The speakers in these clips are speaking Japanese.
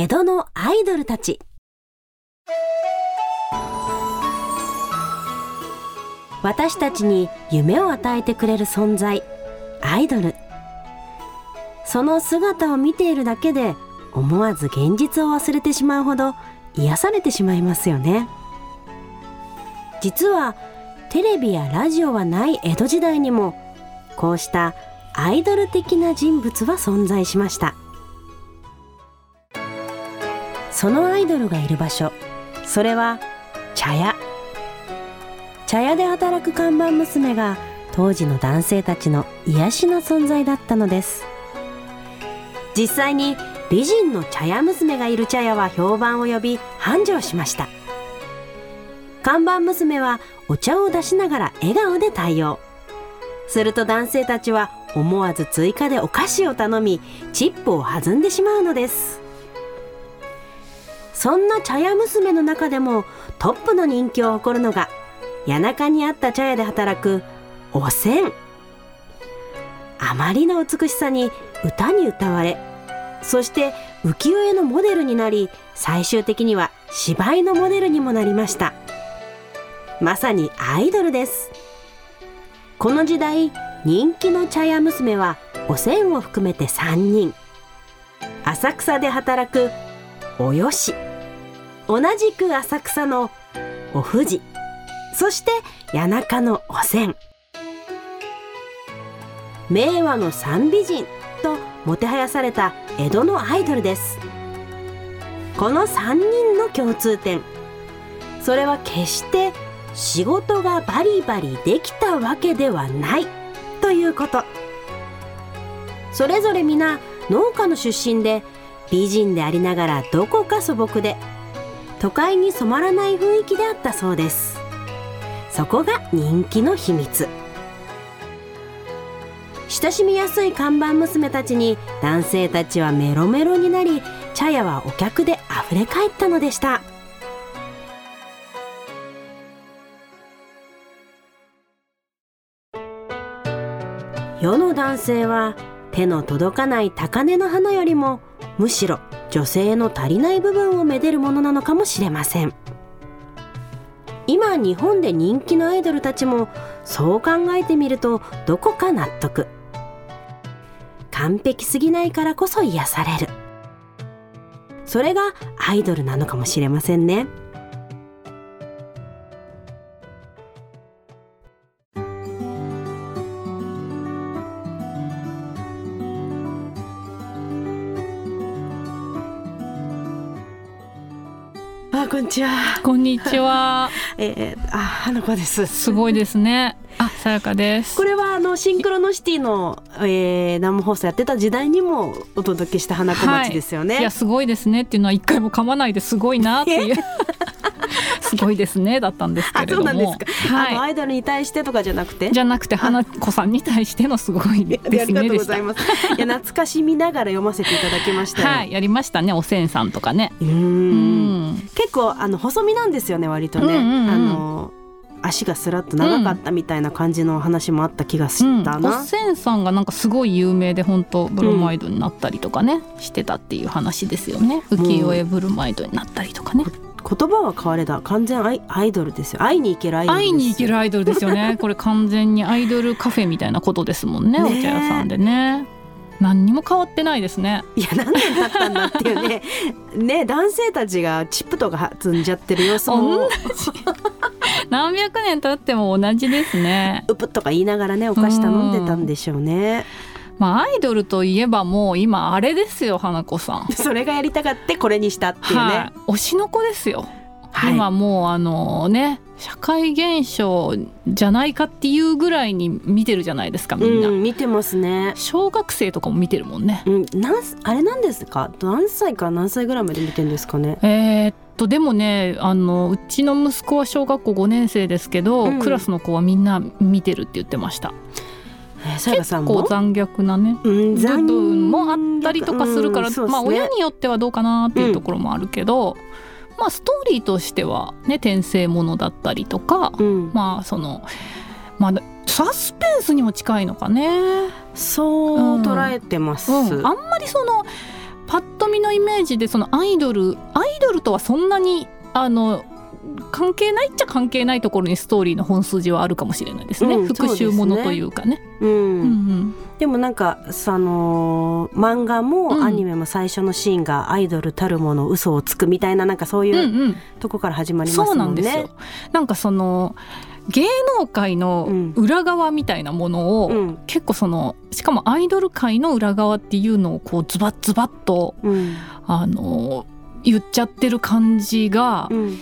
江戸のアイドルたち。私たちに夢を与えてくれる存在アイドル。その姿を見ているだけで思わず現実を忘れてしまうほど癒されてしまいますよね。実はテレビやラジオはない江戸時代にもこうしたアイドル的な人物は存在しました。そのアイドルがいる場所。それは茶屋。茶屋で働く看板娘が当時の男性たちの癒しの存在だったのです。実際に美人の茶屋娘がいる茶屋は評判を呼び繁盛しました。看板娘はお茶を出しながら笑顔で対応。すると男性たちは思わず追加でお菓子を頼みチップを弾んでしまうのです。そんな茶屋娘の中でもトップの人気を誇るのが谷中にあった茶屋で働くおせんあまりの美しさに歌に歌われそして浮世絵のモデルになり最終的には芝居のモデルにもなりました。まさにアイドルです。この時代人気の茶屋娘はおせんを含めて3人。浅草で働くおよし。同じく浅草のお藤そして谷中のおせん。名和の三美人ともてはやされた江戸のアイドルです。この3人の共通点。それは決して仕事がバリバリできたわけではないということ。それぞれ皆農家の出身で美人でありながらどこか素朴で都会に染まらない雰囲気であったそうです。そこが人気の秘密。親しみやすい看板娘たちに男性たちはメロメロになり茶屋はお客であふれ返ったのでした。世の男性は手の届かない高嶺の花よりもむしろ女性の足りない部分をめでるものなのかもしれません。今日本で人気のアイドルたちもそう考えてみるとどこか納得。完璧すぎないからこそ癒される。それがアイドルなのかもしれませんね。こんにちはこんにちは。えー、あ花子ですすごいですね。あ、さやかです。これはあのシンクロノシティの、えー、生放送やってた時代にもお届けした花子町ですよね、いやすごいですねっていうのは一回も噛まないですごいなっていう。すごいですねだったんですけあれども。そうなんですか、あのはアイドルに対してとかじゃなくて？い。じゃなくて花子さんに対してのすごいでありがとうすねでした。ございます。いや懐かしみながら読ませていただきましたよ。はい、やりましたね。おせんさんとかね。うーんうん。結構あの細身なんですよね割とね。あの足がスラッと長かったみたいな感じの話もあった気がしたうん、な。おせんさんがなんかすごい有名で本当ブロマイドになったりとかね、してたっていう話ですよね。浮世絵ブロマイドになったりとかね。言葉は変われだ。完全アイアイドルですよ。会いに行けるアイドルです。会いに行けるアイドルですよね。これ完全にアイドルカフェみたいなことですもんね ねお茶屋さんでね何にも変わってないですね。いや何年経ったんだっていうね。ね男性たちがチップとか積んじゃってる様子も。同何百年経っても同じですね。うぷっとか言いながらねお菓子頼んでたんでしょうね。まあアイドルといえばもう今あれですよ花子さん。それがやりたかってこれにしたっていうね。はい。推しの子ですよ、はい。今もうあのね社会現象じゃないかっていうぐらいに見てるじゃないですかみんな、うん見てますね。小学生とかも見てるもんね。うん、なんすあれなんですか？何歳から何歳ぐらいまで見てんですかね？えーっとでもねあのうちの息子は小学校5年生ですけど、うん。クラスの子はみんな見てるって言ってました。結構残虐なねうん部分もあったりとかするから、うんね。まあ親によってはどうかなっていうところもあるけど、まあストーリーとしてはね転生ものだったりとか、うん、まあそのまあサスペンスにも近いのかね、そう捉えてます。うん、あんまりそのパッと見組のイメージでそのアイドルアイドルとはそんなにあの関係ないっちゃ関係ないところにストーリーの本筋はあるかもしれないですね、うん復讐ものというかね。うん。うんうん。でもなんかその漫画うん。もアニメも最初のシーンがアイドルたるもの嘘をつくみたいななんかそううんいううんとこから始まりますそうなもんねんですよ。。なんかその芸能界の裏側みたいなものを、うん。結構そのしかもアイドル界の裏側っていうのをこうズバッズバッとうん。あの言っちゃってる感じが、うん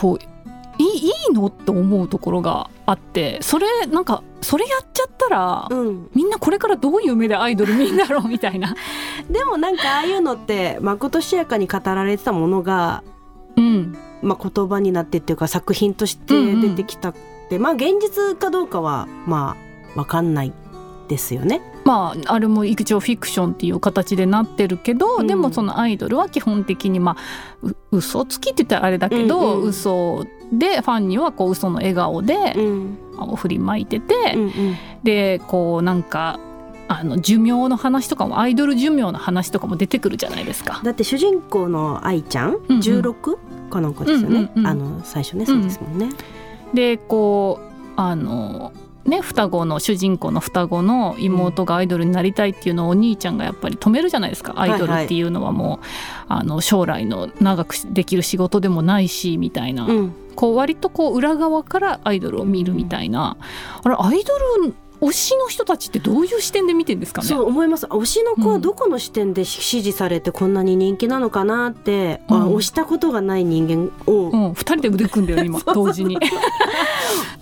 こういいいいの？って思うところがあってそれなんかそれやっちゃったら、うん、みんなこれからどういう目でアイドル見んだろうみたいな。でもなんかああいうのってまことしやかに語られてたものが、うん、まあ、言葉になってっていうか作品として出てきたって、まあ現実かどうかはまあ分かんないですよね。まああれも一応フィクションっていう形でなってるけど、うん。でもそのアイドルは基本的にまあう嘘つきって言ったらあれだけど、うんうん。嘘でファンにはこう嘘の笑顔でうん。振りまいてて、うんうん。でこうなんかあの寿命の話とかもアイドル寿命の話とかも出てくるじゃないですか。だって主人公の愛ちゃん、うんうん。16かなんかですよね、うんうんうん。あの最初ねそうですもんね。でこうあのね双子の主人公の双子の妹がアイドルになりたいっていうのをお兄ちゃんがやっぱり止めるじゃないですか。アイドルっていうのはもう、あの将来の長くできる仕事でもないしみたいな、うん。こう割とこう裏側からアイドルを見るみたいな。あれアイドル推しの人たちってどういう視点で見てんですかね？そう思います。推しの子はどこの視点で支持されてこんなに人気なのかなって、あうん。推したことがない人間を、うん、二人で腕組んでる今 同時に。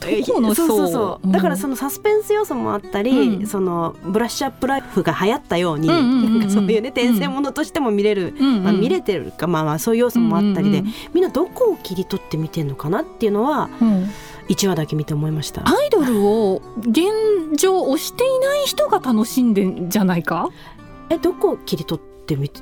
そうそう層そう。だからそのサスペンス要素もあったり、うん。そのブラッシュアップライフが流行ったように、うんうんうんうん。なんかそういうね転生ものとしても見れる、うんうんまあ、見れてるかまあまあそういう要素もあったりで、うんうん。みんなどこを切り取って見てんのかなっていうのはうん1話だけ見て思いました。アイドルを現状推していない人が楽しんでんじゃないか？えどこを切り取ってみて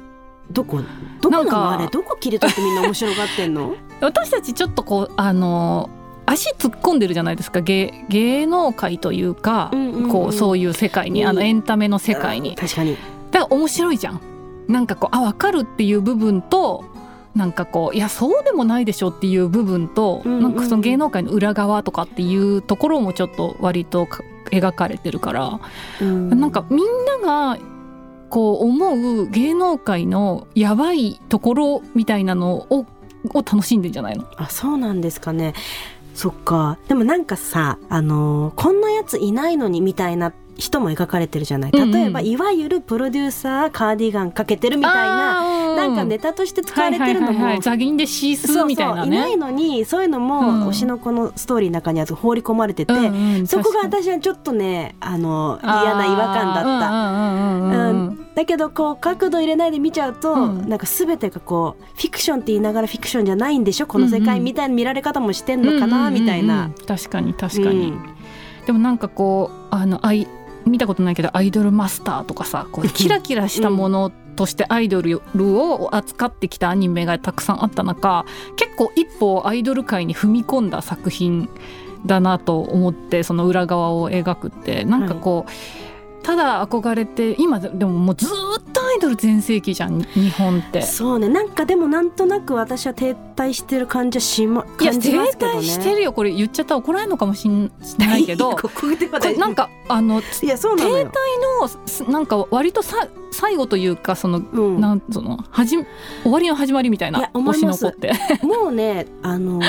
どこどこなあれどこ切り取ってみんな面白がってんの？私たちちょっとこうあの足突っ込んでるじゃないですか。芸芸能界というか、うんうんうん。こうそういう世界に、あのうん。エンタメの世界に、確かに。だから面白いじゃん。なんかこうあ分かるっていう部分となんかこういやそうでもないでしょっていう部分と、うんうん。なんかその芸能界の裏側とかっていうところもちょっと割とか描かれてるから、なんかみんながこう思う芸能界のやばいところみたいなのをを楽しんでんじゃないの？あそうなんですかね。そっか。でもなんかさあのーこんなやついないのにみたいな人も描かれてるじゃない。うんうん。例えば、いわゆるプロデューサーカーディガンかけてるみたいなななんかネタとして使われてるのもザギンでシースーみたいなそうそういないね。のにそういうのも、うん。推しの子のストーリーの中には放り込まれてて、うんうんそこが私はちょっとねあの嫌な違和感だった。うんうんうんうん。うん。だけどこう角度入れないで見ちゃうと、うん。なんか全てがこうフィクションって言いながらフィクションじゃないんでしょ？この世界みたいな見られ方もしてんのかな、みたいなうんうん。うん。確かに確かに、うんでもなんかこうあのアイ見たことないけどアイドルマスターとかさこうキラキラしたものとしてアイドルを扱ってきたアニメがたくさんあった中結構一歩アイドル界に踏み込んだ作品だなと思ってその裏側を描くって。なんかこう、ただ憧れて今でももうずーっイドル全盛期じゃん日本って。そうね。なんかでもなんとなく私は停滞してる感じはしまいや感じ停ますけどね。滞してるよ。これ言っちゃったら怒られるのかもしんないけど。こなんかあのいやそうなのよ。のすなんか割とさ最後というかその、うん、なんその？はじ終わりの始まりみたいいなや思いって。もうねあの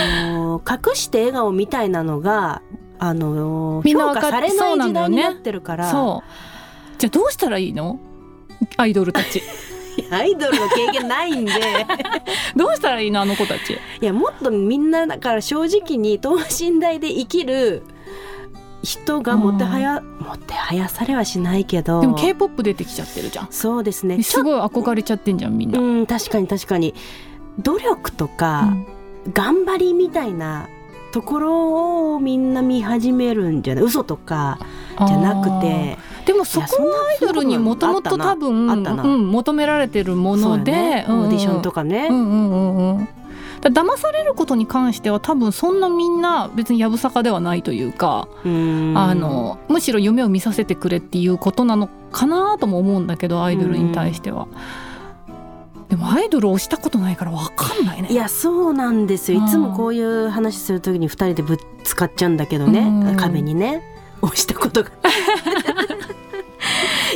ー隠して笑顔みたいなのがあのーみんなわかっ評価されそうない時なんだよね代になってるから。じゃあどうしたらいいの？アイドルたち。アイドルの経験ないんで。どうしたらいいのあの子たち？いやもっとみんなだから正直に等身大で生きる人がもてはや、もてはやされはしないけど。でも k p o p 出てきちゃってるじゃん。そうですね。すごい憧れちゃってんじゃんみんな、うん確かに確かに。努力とか、頑張りみたいなところをみんな見始めるんじゃない？嘘とかじゃなくてでもそこはアイドルにもともと多分うん、求められてるもので、ね。うん。オーディションとかね、うんうんうんうん。だ騙されることに関しては多分そんなみんな別にやぶさかではないというか、うん。あのむしろ夢を見させてくれっていうことなのかなとも思うんだけどアイドルに対しては。でもアイドルをしたことないからわかんないね。いやそうなんですよ。いつもこういう話する時に2人でぶつかっちゃうんだけどね、うん。壁にね。押したことが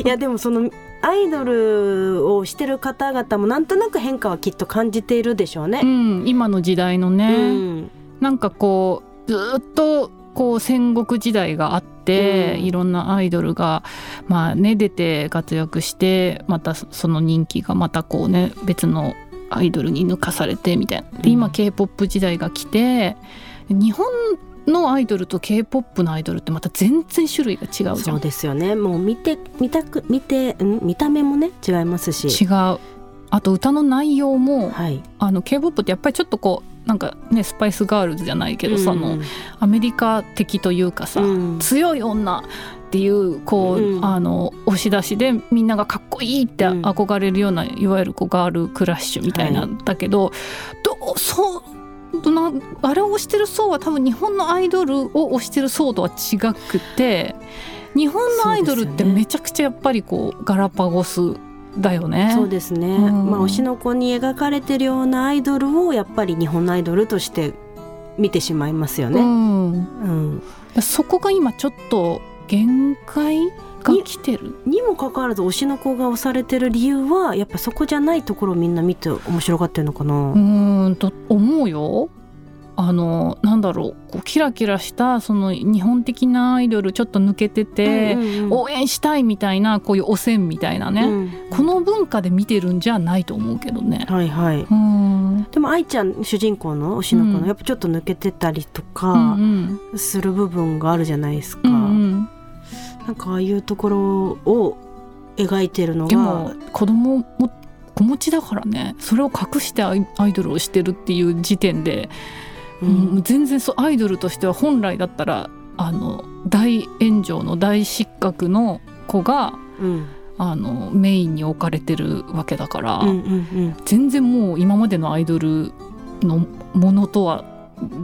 いやでもそのアイドルをしてる方々もなんとなく変化はきっと感じているでしょうね。う。ん、今の時代のね、うん。なんかこうずーっとこう戦国時代があって、うん。いろんなアイドルがまあね出て活躍してまたそその人気がまたこうね別のアイドルに抜かされてみたいな。で今うん。K p o p 時代が来て日本のアイドルと k p o p のアイドルってまた全然種類が違うじゃそうんですよね。もう見て見たく見て、うん、見た目もね違いますし。違う。あと歌の内容もはい。あの k p o p ってやっぱりちょっとこうなんかねスパイスガールズじゃないけど、そのアメリカ的というかさ、うん。強い女っていうこう、うん。あの押し出しでみんながかっこいいってうん。憧れるような、いわゆるこうガールクラッシュみたいなはんだけど、どうそうなあれを推してる層は多分日本のアイドルを推してる層とは違くて日本のアイドルってめちゃくちゃやっぱりこうガラパゴスだよね。そうですね、うん。まあ推しの子に描かれてるようなアイドルをやっぱり日本のアイドルとして見てしまいますよね。うん、うん。そこが今ちょっと限界が来てる？にもかかわらず推しの子が推されてる理由はやっぱそこじゃないところをみんな見て面白がってるのかな。うーんと思うよ。あのなんだろうこうキラキラしたその日本的なアイドルちょっと抜けてて、うんうんうん応援したいみたいなこういう汚染みたいなね、うんこの文化で見てるんじゃないと思うけどね。はいはい。うんでも愛ちゃん主人公の推しの子の、うんやっぱちょっと抜けてたりとうんかうんする部分があるじゃないですか。うんうんなんかああいうところを描いてるのが。でも子供も子持ちだからね。それを隠してアイドルをしてるっていう時点で、ううん。ん全然そうアイドルとしては本来だったらあの大炎上の大失格の子がうん。あのメインに置かれてるわけだから、うんうん全然もう今までのアイドルのものとは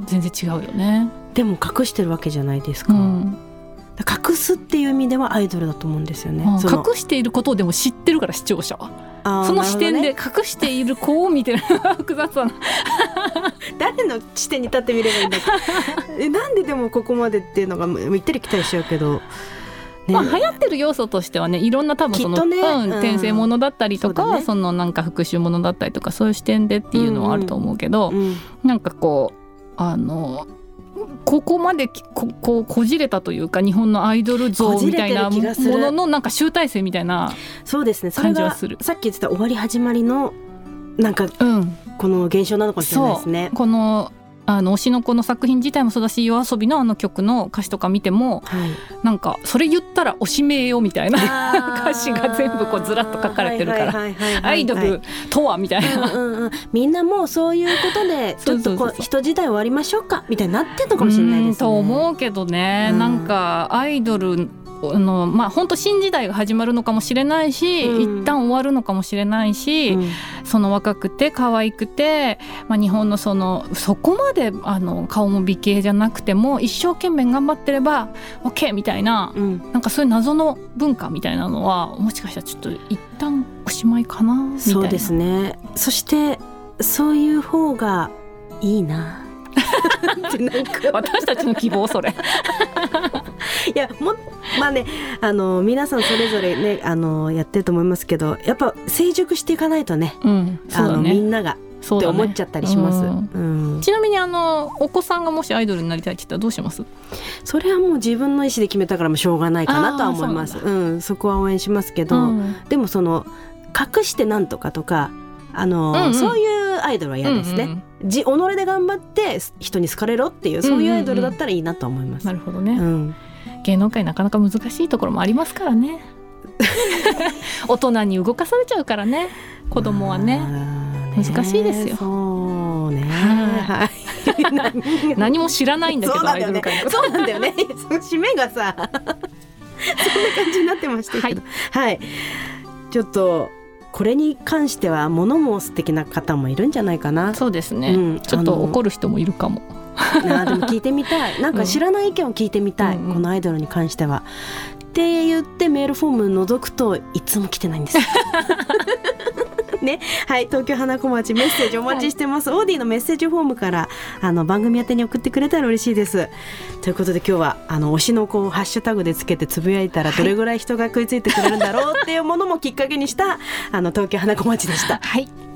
全然違うよね。うん、でも隠してるわけじゃないですか,、うん隠すっていう意味ではアイドルだと思うんですよね。隠していることをでも知ってるから視聴者は。その視点で隠している子を見てる複雑だな。誰の視点に立ってみればいいんだ えなんででもここまでっていうのがもう行ったり来たりしちゃうけど、ね。まあ、流行ってる要素としてはねいろんな多分その、ね。うんうん。転生ものだったりとかそね。そ,、のなんか復讐ものだったりとかそういう視点でっていうのはあると思うけど、うん。なんかこうあのここまできここうこじれたというか日本のアイドル像みたいなもののなんか集大成みたいな、そうですね。感じはする。さっき言ってた終わり始まりのなんかうん、この現象なのかもしれないですね。このあの推しの子の作品自体もそうだし夜遊びのあの曲の歌詞とか見てもはい、なんかそれ言ったら推し名よみたいな歌歌詞が全部こうずらっと書かれてるからアイドはいルとはみたいな。うんうんうん、みんなもうそういうことで ちょっとこう人時代終わりましょうかみたいになってんのかもしれないですね。うんと思うけどね、うん。なんかアイドルのまあ本当新時代が始まるのかもしれないし、うん。一旦終わるのかもしれないし、うん。その若くて可愛くて、まあ、日本のそのそこまであの顔も美形じゃなくても一生懸命頑張ってれば OK みたいなうん。なんかそういう謎の文化みたいなのはもしかしたらちょっと一旦おしまいかなみたいな。そうですね。そしてそういう方がいいな。ってなんか私たちの希望それ。いやも まあねあの皆さんそれぞれねあのやってると思いますけどやっぱ成熟していかないとねうん、そあのみうだね。んながそうだねって思っちゃったりします。うんうんちなみにあのお子さんがもしアイドルになりたいって言ったらどうします？それはもう自分の意思で決めたからもうしょうがないかなとは思います。あーうん、そこは応援しますけど、うんでもその隠してなんとかとかあの、うんうんそういうアイドルは嫌ですね。うんうんじ己で頑張って人に好かれろっていうそういうアイドルだったらいいなと思います。なるほどね、うん芸能界なかなか難しいところもありますからね。大人に動かされちゃうからね。子供はね、まあね。難しいですよ。そうね。ははい。何も知らないんだけどそうなんだよね。その 締めがさ、そんな感じになってましたけど、はい。ちょっとこれに関しては物申す的な方もいるんじゃないかな。そうですね、うん。ちょっと怒る人もいるかも。なあでも聞いてみたい。なんか知らない意見を聞いてみたい。うんうん。このアイドルに関しては。って言ってメールフォーム覗くといつも来てないんです。よ。ね。はい。東京花子町メッセージお待ちしてます、オーディのメッセージフォームからあの番組宛てに送ってくれたら嬉しいです。ということで今日はあの推しの子をハッシュタグでつけてつぶやいたらどれぐらい人が食いついてくれるんだろうっていうものもきっかけにしたあの東京花子町でした。はい